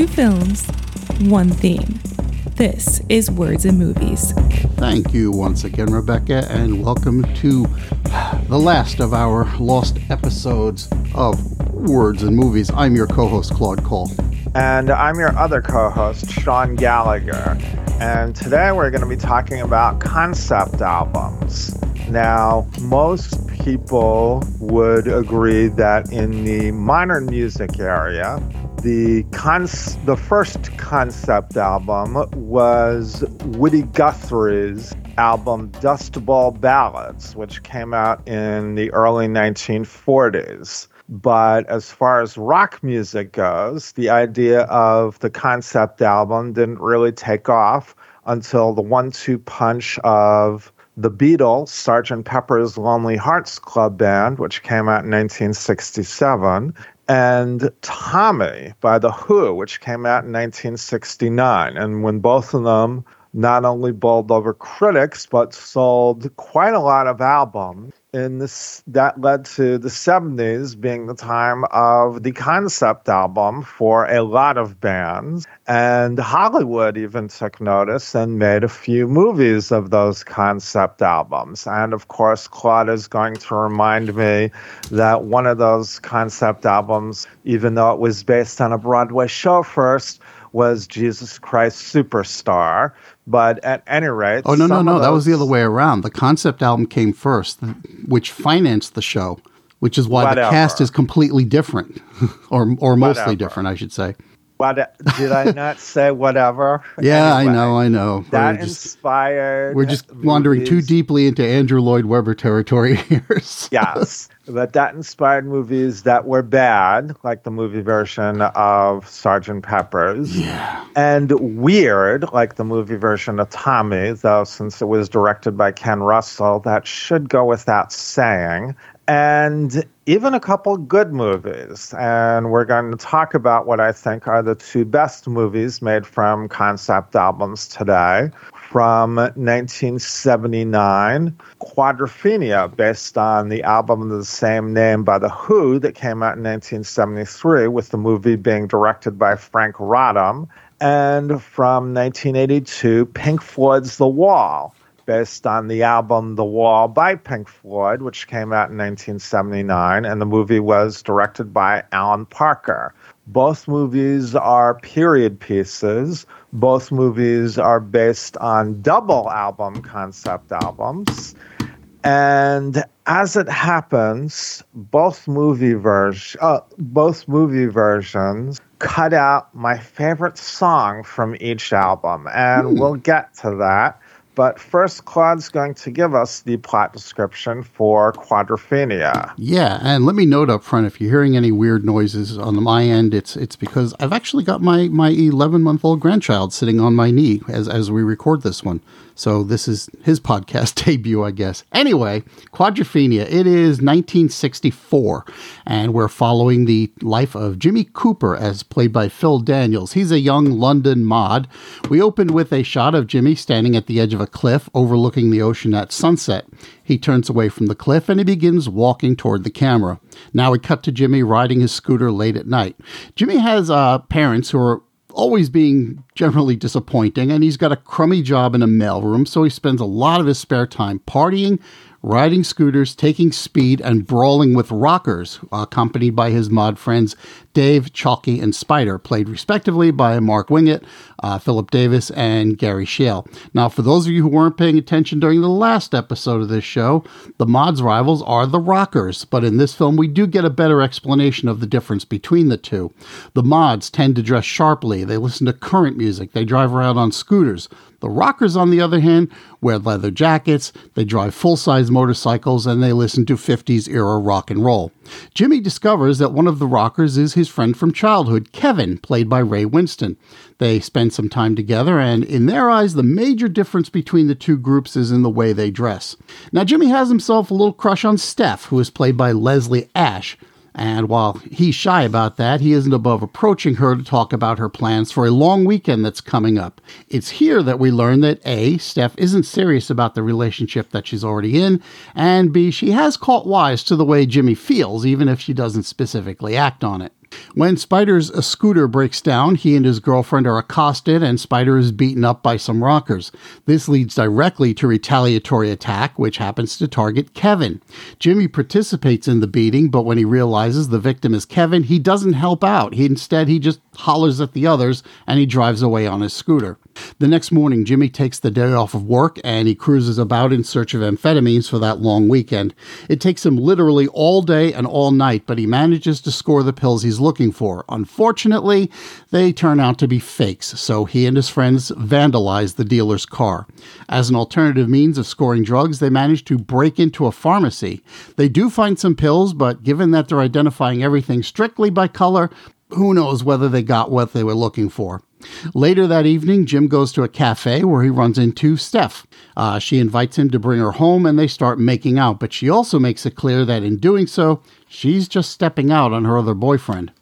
Two films, one theme. This is Words and Movies. Thank you once again, Rebecca, and welcome to the last of our lost episodes of Words and Movies. I'm your co host, Claude Cole. And I'm your other co host, Sean Gallagher. And today we're going to be talking about concept albums. Now, most people would agree that in the modern music area, the cons- the first concept album was Woody Guthrie's album Dust Bowl Ballads, which came out in the early 1940s. But as far as rock music goes, the idea of the concept album didn't really take off until the one two punch of the Beatles, Sgt. Pepper's Lonely Hearts Club Band, which came out in 1967, and Tommy by The Who, which came out in 1969. And when both of them not only bowled over critics, but sold quite a lot of albums, and this that led to the 70s being the time of the concept album for a lot of bands. And hollywood even took notice and made a few movies of those concept albums. And of course claude is going to remind me that one of those concept albums even though it was based on a broadway show first was jesus christ superstar but at any rate, oh no, no, no, those... that was the other way around. The concept album came first, which financed the show, which is why Whatever. the cast is completely different, or or mostly Whatever. different, I should say. What did I not say? Whatever. yeah, anyway, I know, I know. That we're just, inspired. We're just movies. wandering too deeply into Andrew Lloyd Webber territory here. So. Yes, but that inspired movies that were bad, like the movie version of Sergeant Pepper's. Yeah. And weird, like the movie version of Tommy, though since it was directed by Ken Russell, that should go without saying and even a couple good movies. And we're going to talk about what I think are the two best movies made from concept albums today. From 1979, Quadrophenia, based on the album of the same name by The Who that came out in 1973, with the movie being directed by Frank Roddam. And from 1982, Pink Floyd's The Wall, based on the album The Wall by Pink Floyd, which came out in 1979, and the movie was directed by Alan Parker. Both movies are period pieces. Both movies are based on double album concept albums. And as it happens, both movie versions, uh, both movie versions cut out my favorite song from each album, and Ooh. we'll get to that. But first, Claude's going to give us the plot description for Quadrophenia. Yeah, and let me note up front if you're hearing any weird noises on my end, it's it's because I've actually got my my 11 month old grandchild sitting on my knee as as we record this one. So this is his podcast debut, I guess. Anyway, Quadrophenia. It is 1964, and we're following the life of Jimmy Cooper as played by Phil Daniels. He's a young London mod. We open with a shot of Jimmy standing at the edge of a cliff overlooking the ocean at sunset. He turns away from the cliff and he begins walking toward the camera. Now we cut to Jimmy riding his scooter late at night. Jimmy has uh, parents who are always being generally disappointing, and he's got a crummy job in a mailroom, so he spends a lot of his spare time partying riding scooters, taking speed, and brawling with rockers, accompanied by his mod friends Dave, Chalky, and Spider, played respectively by Mark Wingett, uh, Philip Davis, and Gary Shale. Now, for those of you who weren't paying attention during the last episode of this show, the mod's rivals are the rockers, but in this film we do get a better explanation of the difference between the two. The mods tend to dress sharply, they listen to current music, they drive around on scooters. The rockers, on the other hand, wear leather jackets, they drive full size motorcycles, and they listen to 50s era rock and roll. Jimmy discovers that one of the rockers is his friend from childhood, Kevin, played by Ray Winstone. They spend some time together, and in their eyes, the major difference between the two groups is in the way they dress. Now, Jimmy has himself a little crush on Steph, who is played by Leslie Ash. And while he's shy about that, he isn't above approaching her to talk about her plans for a long weekend that's coming up. It's here that we learn that A, Steph isn't serious about the relationship that she's already in, and B, she has caught wise to the way Jimmy feels, even if she doesn't specifically act on it. When Spider's scooter breaks down, he and his girlfriend are accosted, and Spider is beaten up by some rockers. This leads directly to retaliatory attack, which happens to target Kevin. Jimmy participates in the beating, but when he realizes the victim is Kevin, he doesn't help out. He instead he just hollers at the others and he drives away on his scooter. The next morning, Jimmy takes the day off of work and he cruises about in search of amphetamines for that long weekend. It takes him literally all day and all night, but he manages to score the pills he's looking for. Unfortunately, they turn out to be fakes, so he and his friends vandalize the dealer's car. As an alternative means of scoring drugs, they manage to break into a pharmacy. They do find some pills, but given that they're identifying everything strictly by color, who knows whether they got what they were looking for. Later that evening, Jim goes to a cafe where he runs into Steph. Uh, she invites him to bring her home and they start making out, but she also makes it clear that in doing so, she's just stepping out on her other boyfriend.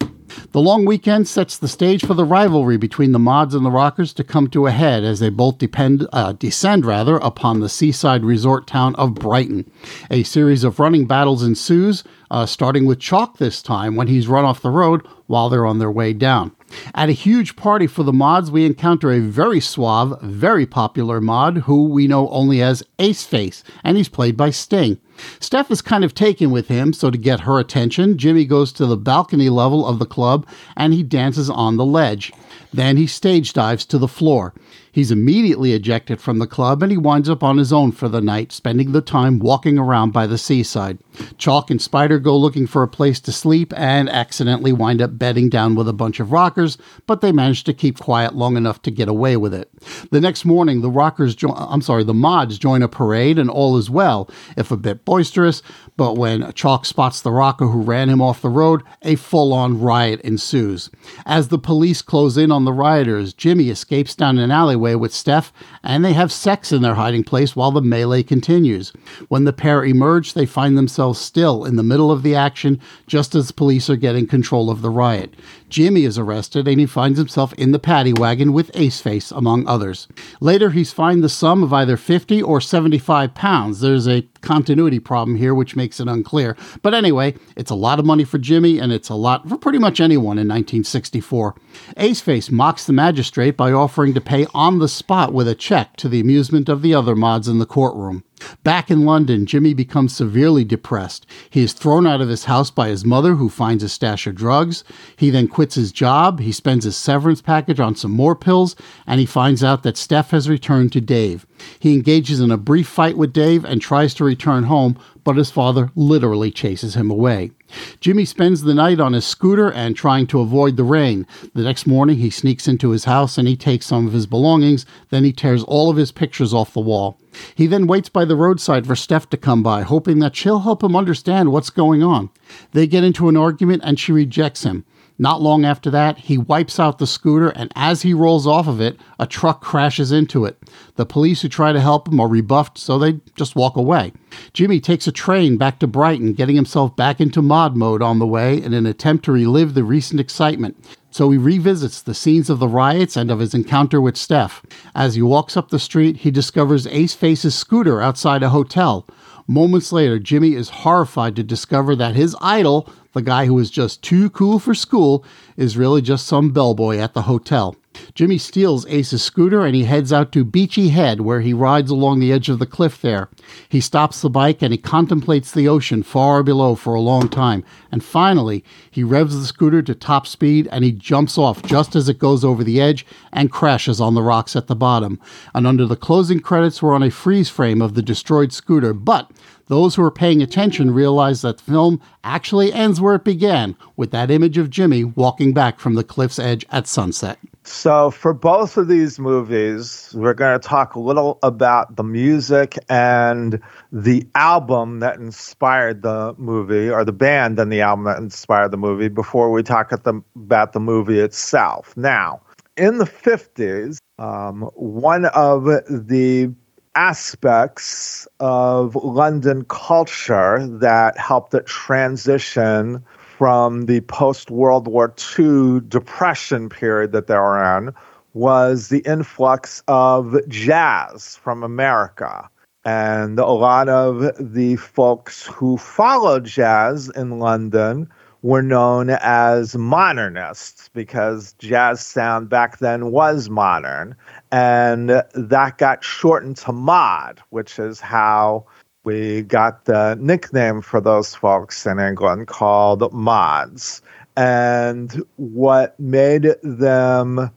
The long weekend sets the stage for the rivalry between the Mods and the Rockers to come to a head as they both depend, uh, descend rather upon the seaside resort town of Brighton. A series of running battles ensues, uh, starting with Chalk this time when he's run off the road while they're on their way down. At a huge party for the mods, we encounter a very suave, very popular mod who we know only as Ace Face, and he's played by Sting. Steph is kind of taken with him, so to get her attention, Jimmy goes to the balcony level of the club and he dances on the ledge. Then he stage dives to the floor. He's immediately ejected from the club and he winds up on his own for the night, spending the time walking around by the seaside. Chalk and Spider go looking for a place to sleep and accidentally wind up bedding down with a bunch of rockers, but they manage to keep quiet long enough to get away with it. The next morning, the rockers jo- I'm sorry, the mods join a parade and all is well, if a bit boisterous, but when Chalk spots the rocker who ran him off the road, a full-on riot ensues. As the police close in on the rioters, Jimmy escapes down an alleyway with Steph, and they have sex in their hiding place while the melee continues. When the pair emerge, they find themselves still in the middle of the action just as police are getting control of the riot. Jimmy is arrested and he finds himself in the paddy wagon with Aceface, among others. Later, he's fined the sum of either 50 or 75 pounds. There's a continuity problem here, which makes it unclear. But anyway, it's a lot of money for Jimmy, and it's a lot for pretty much anyone in 1964. Aceface mocks the magistrate by offering to pay on the spot with a check to the amusement of the other mods in the courtroom. Back in London, Jimmy becomes severely depressed. He is thrown out of his house by his mother, who finds a stash of drugs. He then quits his job. He spends his severance package on some more pills, and he finds out that Steph has returned to Dave. He engages in a brief fight with Dave and tries to return home, but his father literally chases him away. Jimmy spends the night on his scooter and trying to avoid the rain. The next morning, he sneaks into his house and he takes some of his belongings. Then he tears all of his pictures off the wall. He then waits by the roadside for Steph to come by, hoping that she'll help him understand what's going on. They get into an argument and she rejects him. Not long after that, he wipes out the scooter, and as he rolls off of it, a truck crashes into it. The police who try to help him are rebuffed, so they just walk away. Jimmy takes a train back to Brighton, getting himself back into mod mode on the way in an attempt to relive the recent excitement. So he revisits the scenes of the riots and of his encounter with Steph. As he walks up the street, he discovers Ace Face's scooter outside a hotel. Moments later, Jimmy is horrified to discover that his idol, the guy who was just too cool for school, is really just some bellboy at the hotel. Jimmy steals Ace's scooter and he heads out to Beachy Head, where he rides along the edge of the cliff there. He stops the bike and he contemplates the ocean far below for a long time. And finally, he revs the scooter to top speed and he jumps off just as it goes over the edge and crashes on the rocks at the bottom. And under the closing credits, we're on a freeze frame of the destroyed scooter. But those who are paying attention realize that the film actually ends where it began, with that image of Jimmy walking back from the cliff's edge at sunset. So, for both of these movies, we're going to talk a little about the music and the album that inspired the movie, or the band and the album that inspired the movie, before we talk the, about the movie itself. Now, in the 50s, um, one of the aspects of London culture that helped it transition from the post World War II depression period that they were in was the influx of jazz from America. And a lot of the folks who followed jazz in London were known as modernists because jazz sound back then was modern. And that got shortened to mod, which is how we got the nickname for those folks in England called mods. And what made them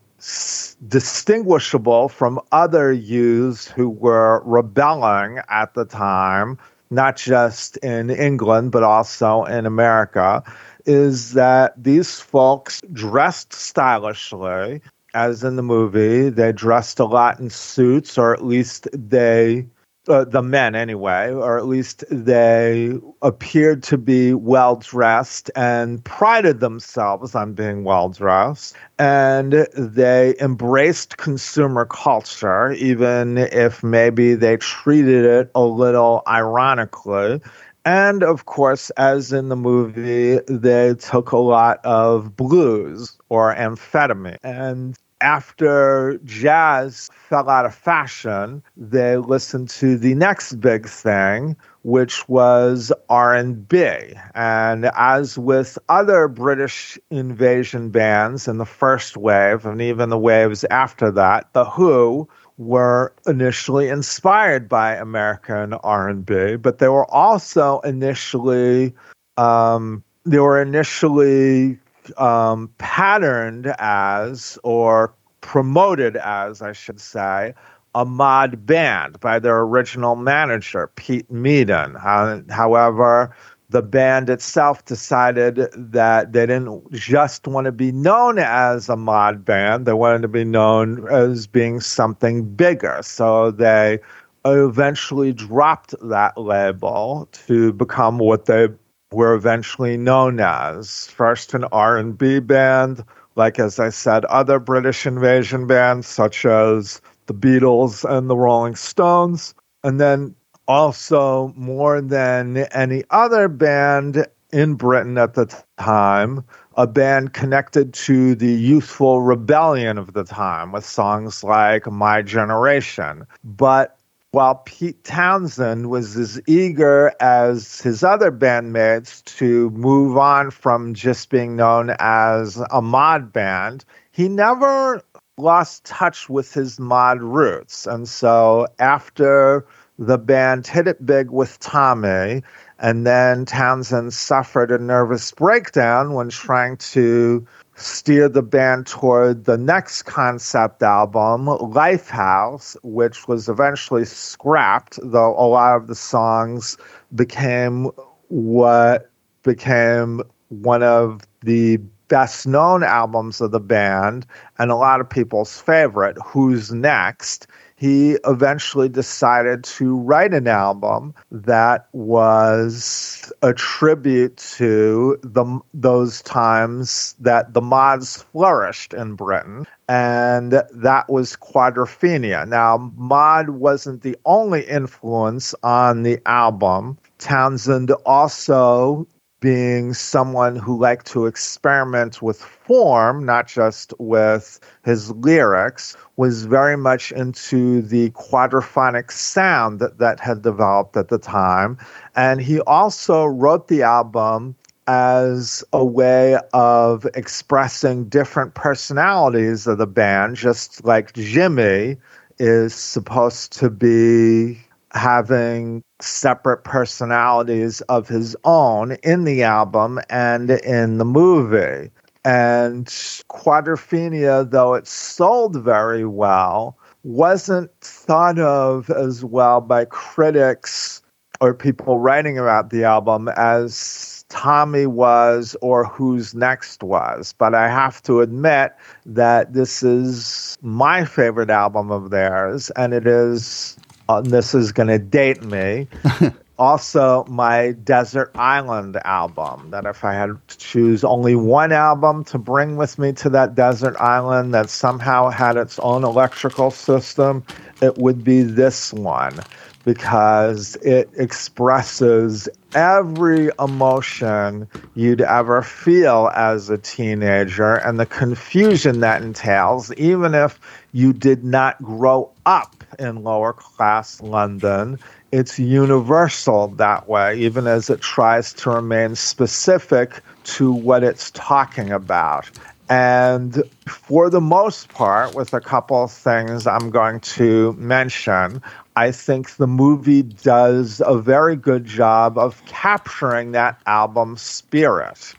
distinguishable from other youths who were rebelling at the time, not just in England, but also in America, is that these folks dressed stylishly, as in the movie. They dressed a lot in suits, or at least they uh, the men anyway, or at least they appeared to be well dressed and prided themselves on being well dressed. And they embraced consumer culture, even if maybe they treated it a little ironically. And of course, as in the movie, they took a lot of blues or amphetamine. And after jazz fell out of fashion, they listened to the next big thing, which was R&B. And as with other British invasion bands in the first wave and even the waves after that, The Who were initially inspired by American R&B, but they were also initially um, they were initially um, patterned as or promoted as, I should say, a mod band by their original manager, Pete Meaden. Uh, however, the band itself decided that they didn't just want to be known as a mod band, they wanted to be known as being something bigger. So they eventually dropped that label to become what they were eventually known as first an R&B band like as I said other British invasion bands such as the Beatles and the Rolling Stones and then also more than any other band in Britain at the time a band connected to the youthful rebellion of the time with songs like My Generation but while Pete Townshend was as eager as his other bandmates to move on from just being known as a mod band, he never lost touch with his mod roots. And so after the band hit it big with Tommy, and then Townshend suffered a nervous breakdown when trying to steer the band toward the next concept album, Lifehouse, which was eventually scrapped, though a lot of the songs became what became one of the best known albums of the band and a lot of people's favorite, Who's Next he eventually decided to write an album that was a tribute to the those times that the mods flourished in Britain and that was Quadrophenia. Now, mod wasn't the only influence on the album. Townshend also being someone who liked to experiment with form, not just with his lyrics, was very much into the quadraphonic sound that, that had developed at the time. And he also wrote the album as a way of expressing different personalities of the band, just like Jimmy is supposed to be having separate personalities of his own in the album and in the movie. And Quadrophenia, though it sold very well, wasn't thought of as well by critics or people writing about the album as Tommy was or Who's Next was. But I have to admit that this is my favorite album of theirs, and it is uh, this is going to date me. also, my Desert Island album. That if I had to choose only one album to bring with me to that desert island that somehow had its own electrical system, it would be this one because it expresses every emotion you'd ever feel as a teenager and the confusion that entails, even if you did not grow up in lower class London it's universal that way, even as it tries to remain specific to what it's talking about. And for the most part, with a couple of things I'm going to mention, I think the movie does a very good job of capturing that album spirit.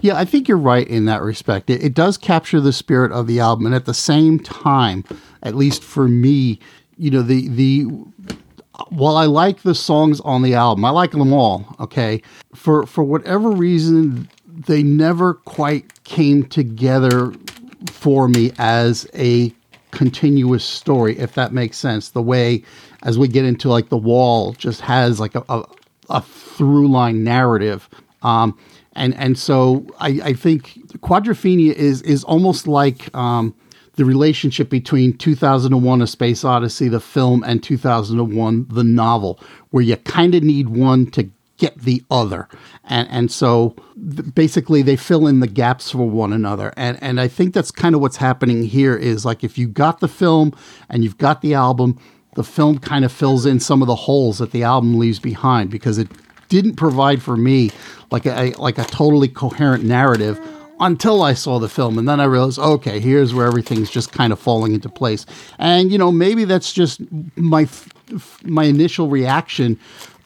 Yeah, I think you're right in that respect. It, it, does capture the spirit of the album, and at the same time, at least for me, you know, the the while I like the songs on the album, I like them all. Okay, for for whatever reason, they never quite came together for me as a continuous story, if that makes sense. The way, as we get into like the wall, just has like a, a, a through line narrative. Um, and and so I, I think Quadrophenia is is almost like um, the relationship between 2001: A Space Odyssey, the film, and 2001: The novel, where you kind of need one to get the other, and and so th- basically they fill in the gaps for one another, and and I think that's kind of what's happening here. Is like if you got the film and you've got the album, the film kind of fills in some of the holes that the album leaves behind because it didn't provide for me like a like a totally coherent narrative until I saw the film, and then I realized, okay, here's where everything's just kind of falling into place. And you know, maybe that's just my my initial reaction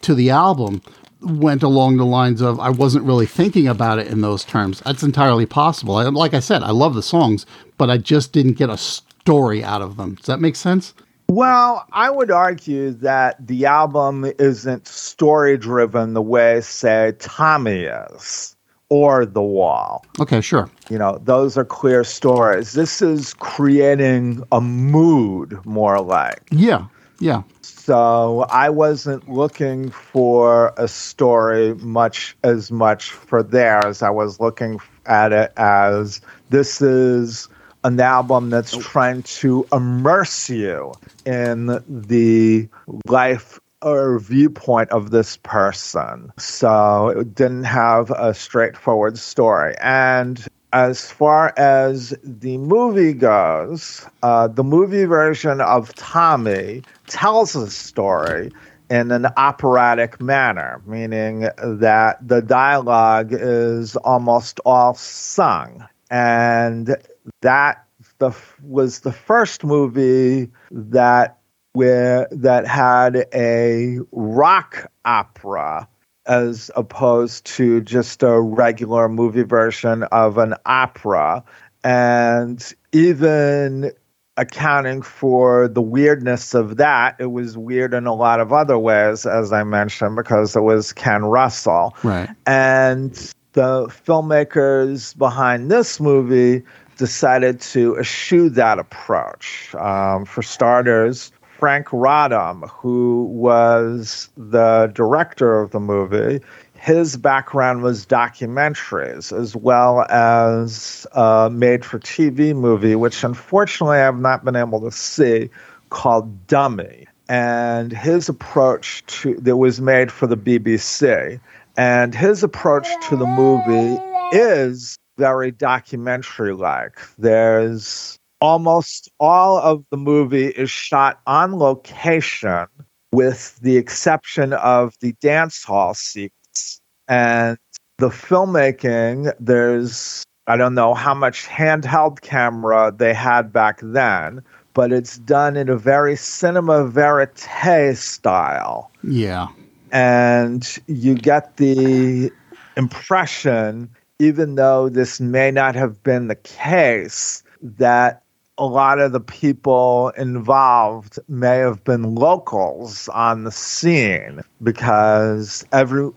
to the album went along the lines of I wasn't really thinking about it in those terms. That's entirely possible. I, like I said, I love the songs, but I just didn't get a story out of them. Does that make sense? Well, I would argue that the album isn't story driven the way, say, Tommy is or The Wall. Okay, sure. You know, those are clear stories. This is creating a mood more like. Yeah, yeah. So I wasn't looking for a story much as much for theirs. I was looking at it as this is an album that's trying to immerse you in the life or viewpoint of this person. So it didn't have a straightforward story. And as far as the movie goes, uh, the movie version of Tommy tells a story in an operatic manner, meaning that the dialogue is almost all sung. And that the was the first movie that where that had a rock opera as opposed to just a regular movie version of an opera. And even accounting for the weirdness of that it was weird in a lot of other ways as i mentioned because it was ken russell. Right. And the filmmakers behind this movie decided to eschew that approach. Um, for starters, Frank Roddam, who was the director of the movie, his background was documentaries as well as a made for TV movie, which unfortunately I have not been able to see, called Dummy. And his approach to that was made for the BBC. And his approach to the movie is very documentary like. There's almost all of the movie is shot on location with the exception of the dance hall sequence. And the filmmaking, there's I don't know how much handheld camera they had back then, but it's done in a very cinema verite style. Yeah. And you get the impression, even though this may not have been the case, that a lot of the people involved may have been locals on the scene because every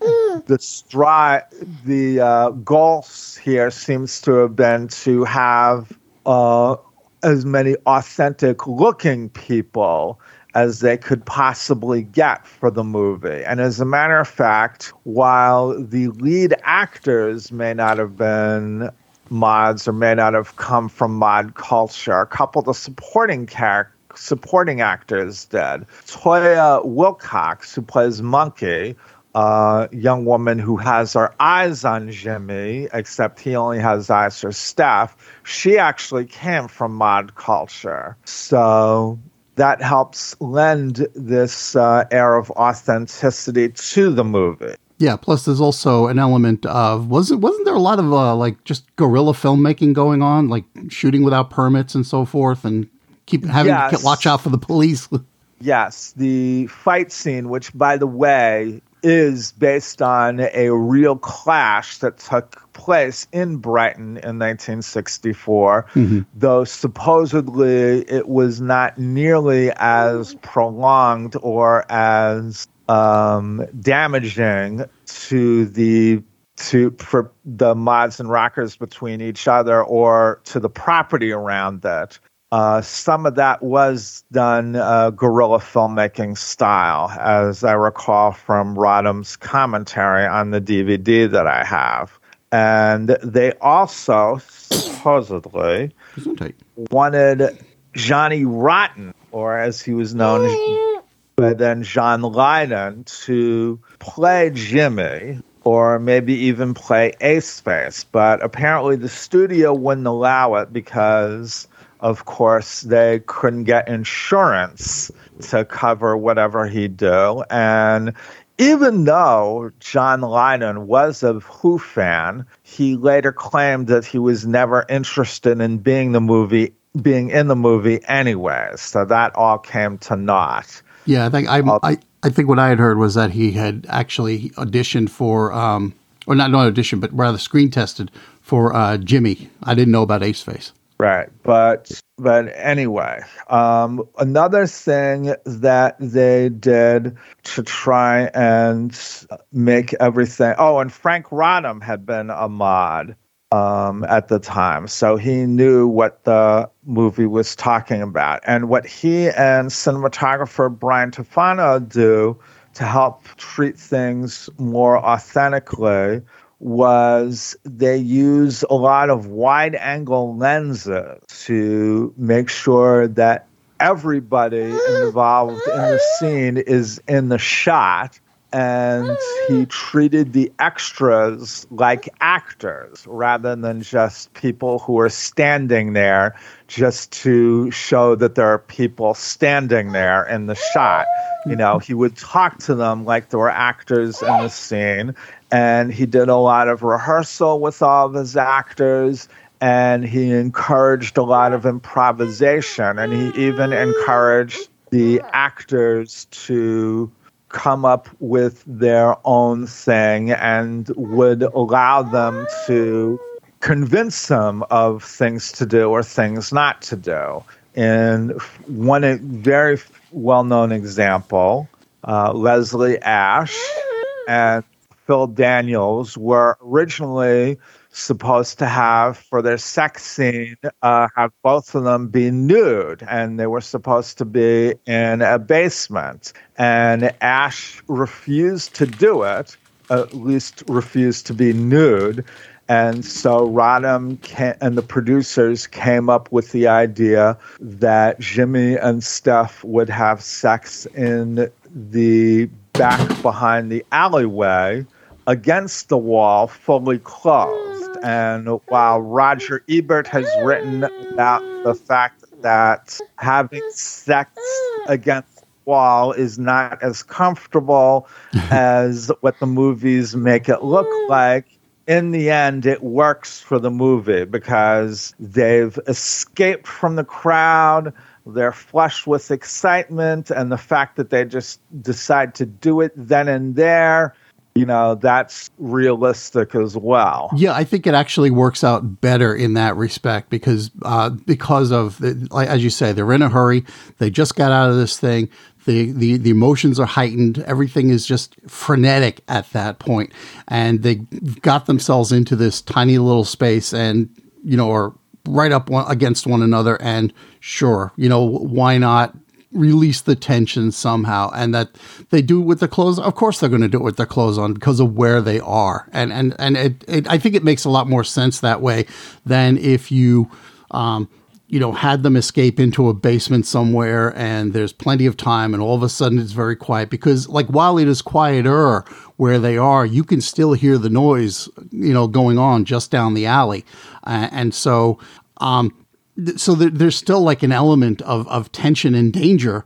the stri- the uh, goal here seems to have been to have uh, as many authentic looking people as they could possibly get for the movie. And as a matter of fact, while the lead actors may not have been mods or may not have come from mod culture. A couple of the supporting characters supporting actors did. Toyah Willcox, who plays Monkey, a young woman who has her eyes on Jimmy, except he only has eyes for Steph, she actually came from mod culture. So that helps lend this uh, air of authenticity to the movie. Yeah. Plus, there's also an element of wasn't wasn't there a lot of uh, like just guerrilla filmmaking going on, like shooting without permits and so forth, and keep having Yes. to watch out for the police. Yes, the fight scene, which, by the way, is based on a real clash that took place in Brighton in 1964, though supposedly it was not nearly as prolonged or as um, damaging to the to for the mods and rockers between each other or to the property around it. Uh, some of that was done uh, guerrilla filmmaking style, as I recall from Roddam's commentary on the DVD that I have. And they also supposedly wanted Johnny Rotten, or as he was known by then, John Lydon, to play Jimmy or maybe even play Ace Face. But apparently the studio wouldn't allow it because, of course, they couldn't get insurance to cover whatever he'd do. And even though John Lydon was a Who fan, he later claimed that he was never interested in being the movie being in the movie anyway. So that all came to naught. Yeah, I think I, I I think what I had heard was that he had actually auditioned for, um, or not not auditioned, but rather screen tested for uh, Jimmy. I didn't know about Ace Face. Right. But but anyway, um, another thing that they did to try and make everything. Oh, and Frank Roddam had been a mod um, at the time, so he knew what the movie was talking about, and what he and cinematographer Brian Tufano do to help treat things more authentically was they use a lot of wide angle lenses to make sure that everybody involved in the scene is in the shot and he treated the extras like actors rather than just people who are standing there just to show that there are people standing there in the shot. You know, he would talk to them like there were actors in the scene, and he did a lot of rehearsal with all of his actors. And he encouraged a lot of improvisation, and he even encouraged the actors to come up with their own thing and would allow them to convince them of things to do or things not to do. And one very well known example, uh, Leslie Ash and Phil Daniels were originally supposed to have for their sex scene uh, have both of them be nude and they were supposed to be in a basement. And ash refused to do it at least refused to be nude. And so Roddam ca- and the producers came up with the idea that Jimmy and Steph would have sex in the back behind the alleyway against the wall, fully clothed. And while Roger Ebert has written about the fact that having sex against the wall is not as comfortable as what the movies make it look like, in the end, it works for the movie because they've escaped from the crowd. They're flushed with excitement, and the fact that they just decide to do it then and there, you know, that's realistic as well. Yeah, I think it actually works out better in that respect because uh, because of the, as you say, they're in a hurry. They just got out of this thing. The, the the emotions are heightened. Everything is just frenetic at that point, and they got themselves into this tiny little space, and you know, are right up one, against one another. And sure, you know, why not release the tension somehow and that they do it with their clothes of course they're going to do it with their clothes on because of where they are and and and it, it i think it makes a lot more sense that way than if you um you know had them escape into a basement somewhere and there's plenty of time and all of a sudden it's very quiet because like while it is quieter where they are you can still hear the noise you know going on just down the alley uh, and so um so there, there's still like an element of, of tension and danger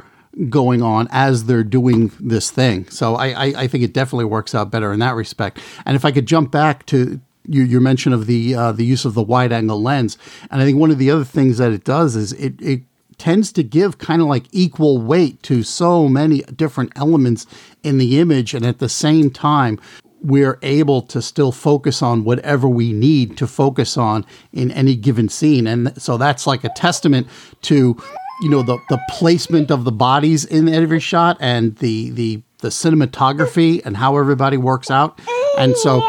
going on as they're doing this thing. So I, I, I think it definitely works out better in that respect. And if I could jump back to your, your mention of the uh, the use of the wide angle lens, and I think one of the other things that it does is it it tends to give kind of like equal weight to so many different elements in the image, and at the same time we're able to still focus on whatever we need to focus on in any given scene. And so that's like a testament to, you know, the, the placement of the bodies in every shot and the, the, the cinematography and how everybody works out. And so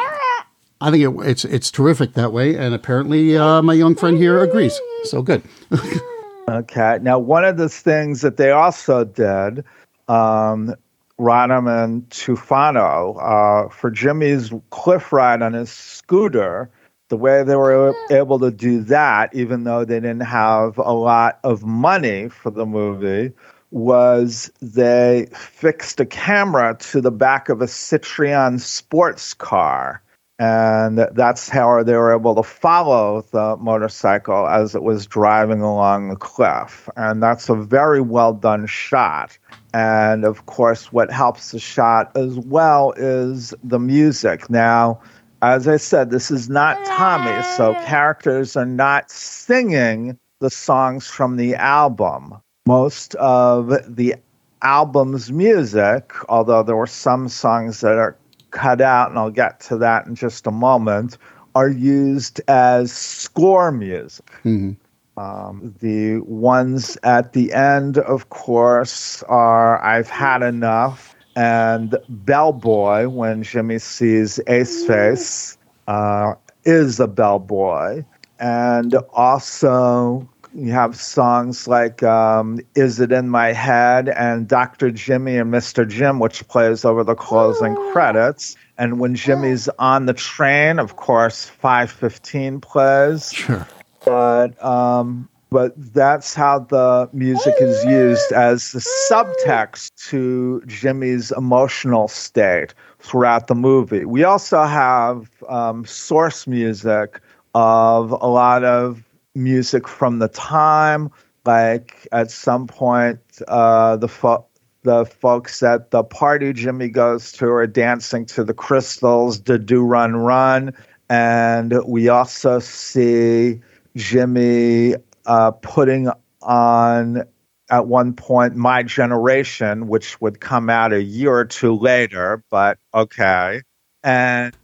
I think it, it's, it's terrific that way. And apparently uh, my young friend here agrees. So good. okay. Now, one of the things that they also did, um, Roddam and Tufano uh, for Jimmy's cliff ride on his scooter. The way they were able to do that, even though they didn't have a lot of money for the movie, was they fixed a camera to the back of a Citroen sports car. And that's how they were able to follow the motorcycle as it was driving along the cliff. And that's a very well done shot. And of course, what helps the shot as well is the music. Now, as I said, this is not Tommy, so characters are not singing the songs from the album. Most of the album's music, although there were some songs that are cut out, and I'll get to that in just a moment, are used as score music. Mm-hmm. Um, the ones at the end, of course, are I've Had Enough and Bellboy when Jimmy sees Ace Face uh, is a bellboy. And also, you have songs like um, Is It In My Head and Dr. Jimmy and Mr. Jim, which plays over the closing credits. And when Jimmy's on the train, of course, 515 plays. Sure but um, but that's how the music is used as the subtext to Jimmy's emotional state throughout the movie. We also have um, source music of a lot of music from the time. Like at some point, uh, the fo- the folks at the party Jimmy goes to are dancing to the Crystals, "Da Do Run Run," and we also see Jimmy uh, putting on at one point my generation, which would come out a year or two later, but okay. And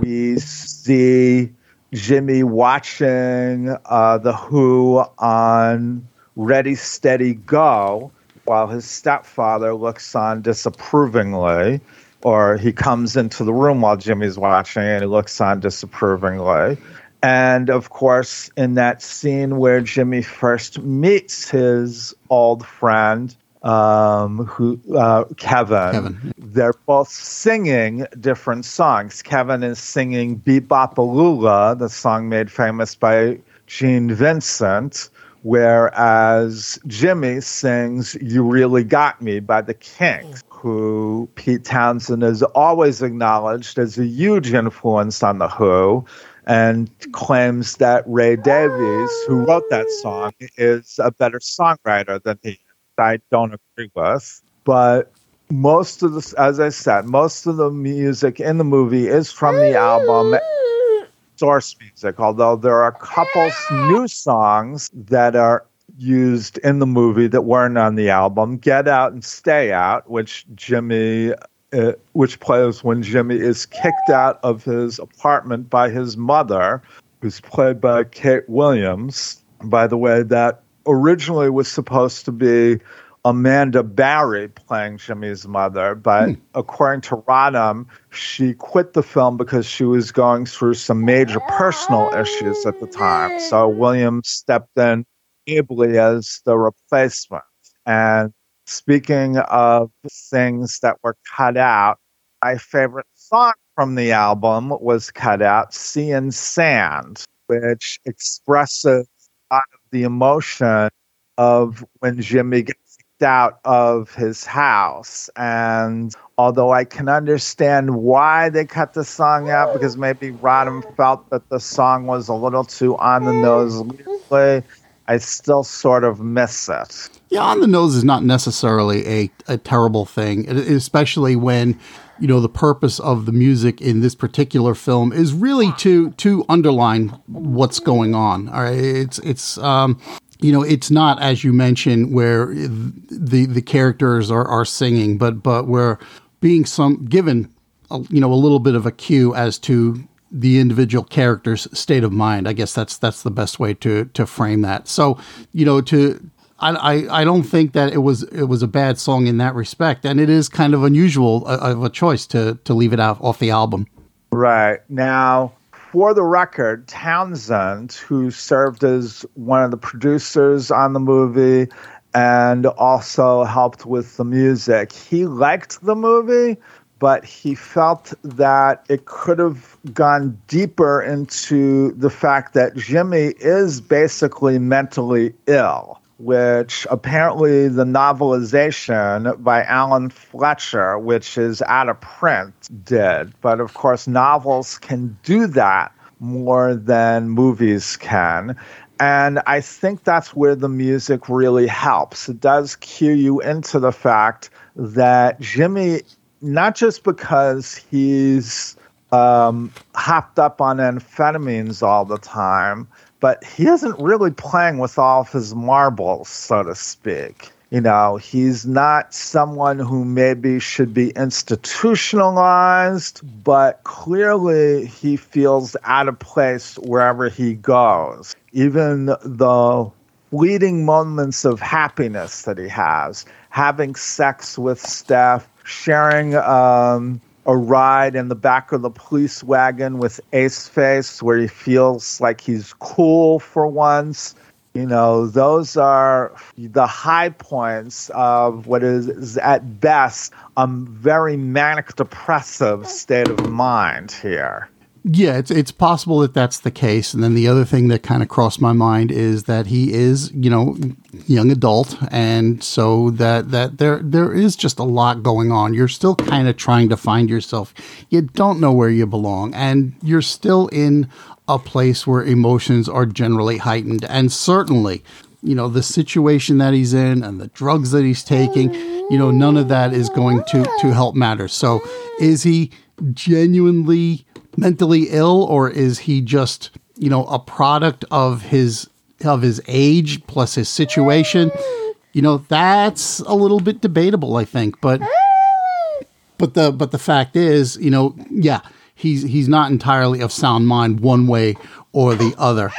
we see Jimmy watching uh, The Who on Ready, Steady, Go, while his stepfather looks on disapprovingly, or he comes into the room while Jimmy's watching and he looks on disapprovingly. And of course, in that scene where Jimmy first meets his old friend, um, who uh, Kevin, Kevin, they're both singing different songs. Kevin is singing "Beep Bop-A-Lula," the song made famous by Gene Vincent, whereas Jimmy sings "You Really Got Me" by the Kinks who Pete Townshend has always acknowledged as a huge influence on The Who and claims that Ray Davies, who wrote that song, is a better songwriter than he. I don't agree with, but most of the, as I said, most of the music in the movie is from the album source music. Although there are a couple new songs that are used in the movie that weren't on the album, "Get Out" and "Stay Out," which Jimmy uh, which plays when Jimmy is kicked out of his apartment by his mother, who's played by Kate Williams. By the way, that originally was supposed to be Amanda Barrie playing Jimmy's mother, but hmm. according to Roddam, she quit the film because she was going through some major personal issues at the time. So Williams stepped in ably as the replacement. And Speaking of things that were cut out, my favorite song from the album was cut out, Sea and Sand, which expresses a lot of the emotion of when Jimmy gets kicked out of his house. And although I can understand why they cut the song out, because maybe Roddam felt that the song was a little too on the nose lyrically, I still sort of miss it. Yeah, on the nose is not necessarily a, a terrible thing, especially when you know the purpose of the music in this particular film is really to to underline what's going on. All right, it's it's um, you know it's not as you mentioned where the the characters are, are singing, but but we're being some given a, you know a little bit of a cue as to the individual character's state of mind. I guess that's that's the best way to to frame that. So, you know, to I, I, don't think that it was it was a bad song in that respect, and it is kind of unusual uh, of a choice to to leave it out off the album. Right. Now, for the record, Townshend, who served as one of the producers on the movie and also helped with the music, he liked the movie, but he felt that it could have gone deeper into the fact that Jimmy is basically mentally ill, which apparently the novelization by Alan Fletcher, which is out of print, did. But of course, novels can do that more than movies can. And I think that's where the music really helps. It does cue you into the fact that Jimmy not just because he's um, hopped up on amphetamines all the time, but he isn't really playing with all of his marbles, so to speak. You know, he's not someone who maybe should be institutionalized, but clearly he feels out of place wherever he goes. Even the fleeting moments of happiness that he has, having sex with Steph, sharing um, a ride in the back of the police wagon with Ace Face, where he feels like he's cool for once. You know, those are the high points of what is, at best a very manic depressive state of mind here. Yeah, it's it's possible that that's the case. And then the other thing that kind of crossed my mind is that he is, you know, young adult, and so that that there there is just a lot going on. You're still kind of trying to find yourself. You don't know where you belong, and you're still in a place where emotions are generally heightened, and certainly. You know, the situation that he's in and the drugs that he's taking, you know, none of that is going to, to help matter. So, is he genuinely mentally ill or is he just you know a product of his of his age plus his situation? You know that's a little bit debatable i think but but the but the fact is you know yeah he's he's not entirely of sound mind one way or the other.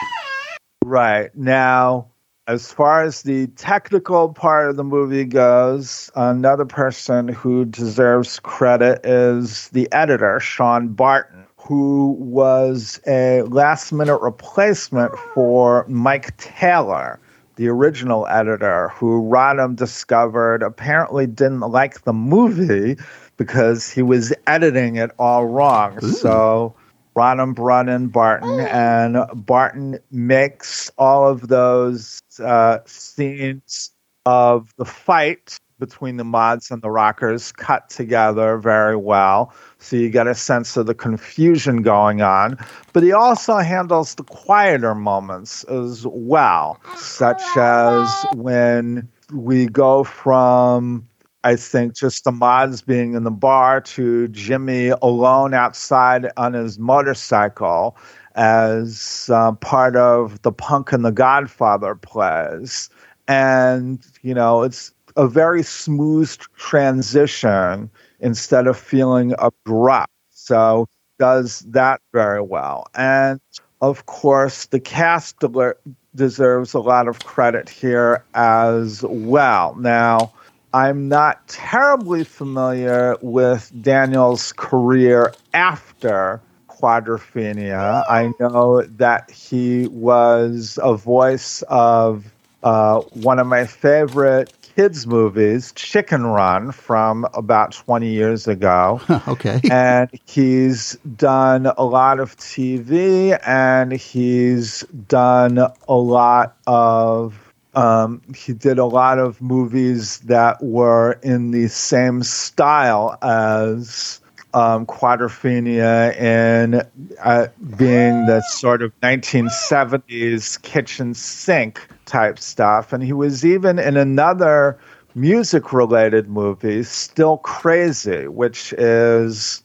Right. Now as far as the technical part of the movie goes, another person who deserves credit is the editor, Sean Barton who was a last minute replacement for Mike Taylor, the original editor, who Roddam discovered apparently didn't like the movie because he was editing it all wrong. Ooh. So Roddam brought in Barton, and Barton makes all of those uh, scenes of the fight between the mods and the rockers cut together very well. So you get a sense of the confusion going on. But he also handles the quieter moments as well, such as when we go from I think just the mods being in the bar to Jimmy alone outside on his motorcycle as uh, part of the Punk and the Godfather plays. And, you know, it's a very smooth transition instead of feeling abrupt. So does that very well. And of course, the cast de- deserves a lot of credit here as well. Now, I'm not terribly familiar with Daniel's career after Quadrophenia. I know that he was a voice of uh, one of my favorite kids' movies, Chicken Run, from about 20 years ago. okay. And he's done a lot of TV and he's done a lot of. Um, he did a lot of movies that were in the same style as um, Quadrophenia in uh, being the sort of 1970s kitchen sink type stuff. And he was even in another music related movie, Still Crazy, which is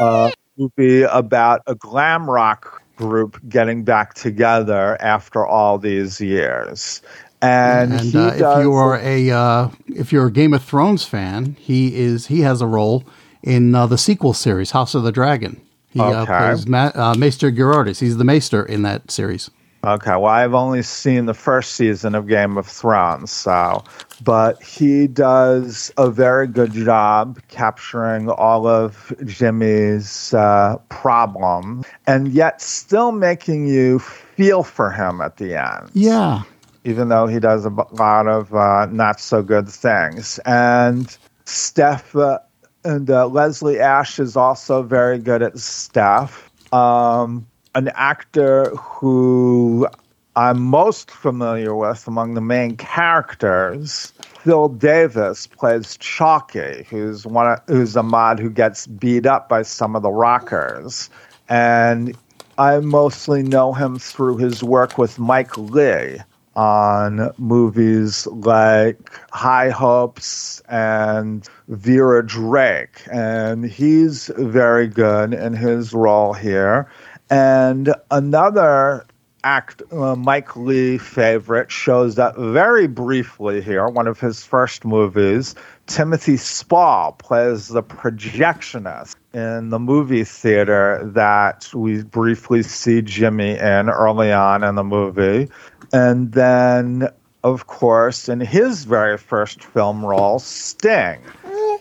a movie about a glam rock group getting back together after all these years. And, and uh, if you are a uh, if you're a Game of Thrones fan, he is he has a role in uh, the sequel series House of the Dragon. He uh, plays Ma- uh, Maester Gerardys. He's the Maester in that series. Okay, well, I've only seen the first season of Game of Thrones, so, but he does a very good job capturing all of Jimmy's uh, problem and yet still making you feel for him at the end. Yeah. Even though he does a lot of uh, not so good things. And Steph uh, and uh, Leslie Ash is also very good at Steph. Um, an actor who I'm most familiar with among the main characters. Phil Davis plays Chalky, who's one of, who's a mod who gets beat up by some of the rockers, and I mostly know him through his work with Mike Leigh on movies like High Hopes and Vera Drake, and he's very good in his role here. And another act, uh, Mike Leigh favorite, shows up very briefly here. One of his first movies, Timothy Spall plays the projectionist in the movie theater that we briefly see Jimmy in early on in the movie. And then, of course, in his very first film role, Sting.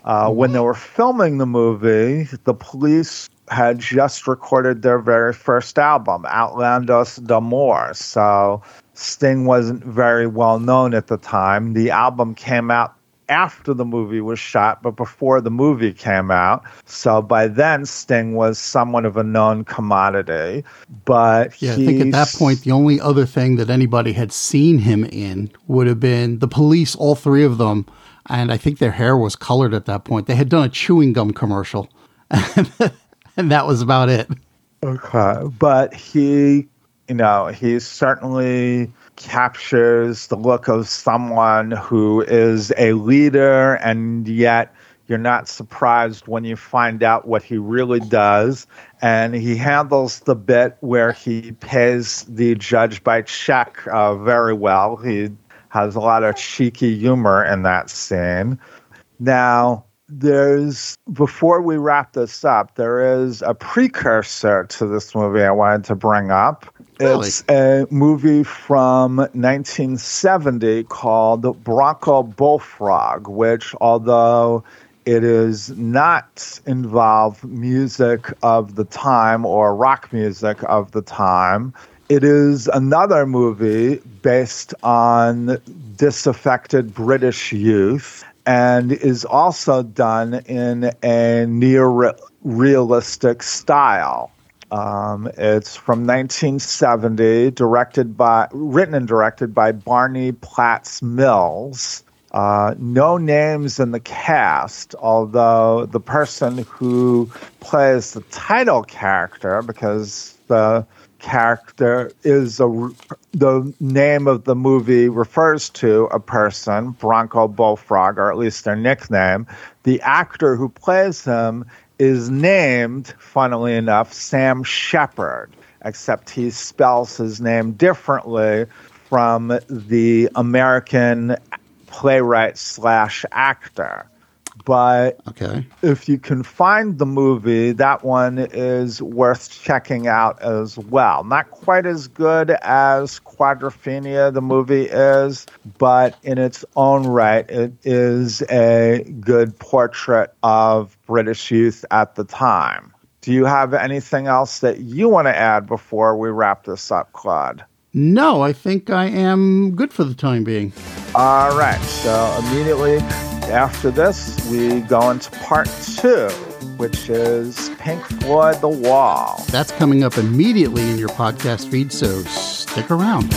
Uh, when they were filming the movie, the police had just recorded their very first album, Outlandos d'Amour. So Sting wasn't very well known at the time. The album came out after the movie was shot, but before the movie came out. So by then, Sting was somewhat of a known commodity. But yeah, I think at that point, the only other thing that anybody had seen him in would have been the police, all three of them. And I think their hair was colored at that point. They had done a chewing gum commercial. and that was about it. Okay, but he, you know, he certainly captures the look of someone who is a leader, and yet you're not surprised when you find out what he really does. And he handles the bit where he pays the judge by check uh, very well. He has a lot of cheeky humor in that scene. Now, there's before we wrap this up, there is a precursor to this movie I wanted to bring up. Really? It's a movie from 1970 called Bronco Bullfrog, which, although it is not involve music of the time or rock music of the time, it is another movie based on disaffected British youth and is also done in a near realistic style. Um, it's from 1970, directed by, written and directed by Barney Platts Mills. Uh, no names in the cast, although the person who plays the title character, because the character is a, the name of the movie refers to a person, Bronco Bullfrog, or at least their nickname. The actor who plays him is named, funnily enough, Sam Shepherd, except he spells his name differently from the American playwright slash actor. But okay. if you can find the movie, that one is worth checking out as well. Not quite as good as Quadrophenia, the movie is, but in its own right, it is a good portrait of British youth at the time. Do you have anything else that you want to add before we wrap this up, Claude? No, I think I am good for the time being. All right. So immediately after this, we go into part two, which is Pink Floyd The Wall. That's coming up immediately in your podcast feed, so stick around.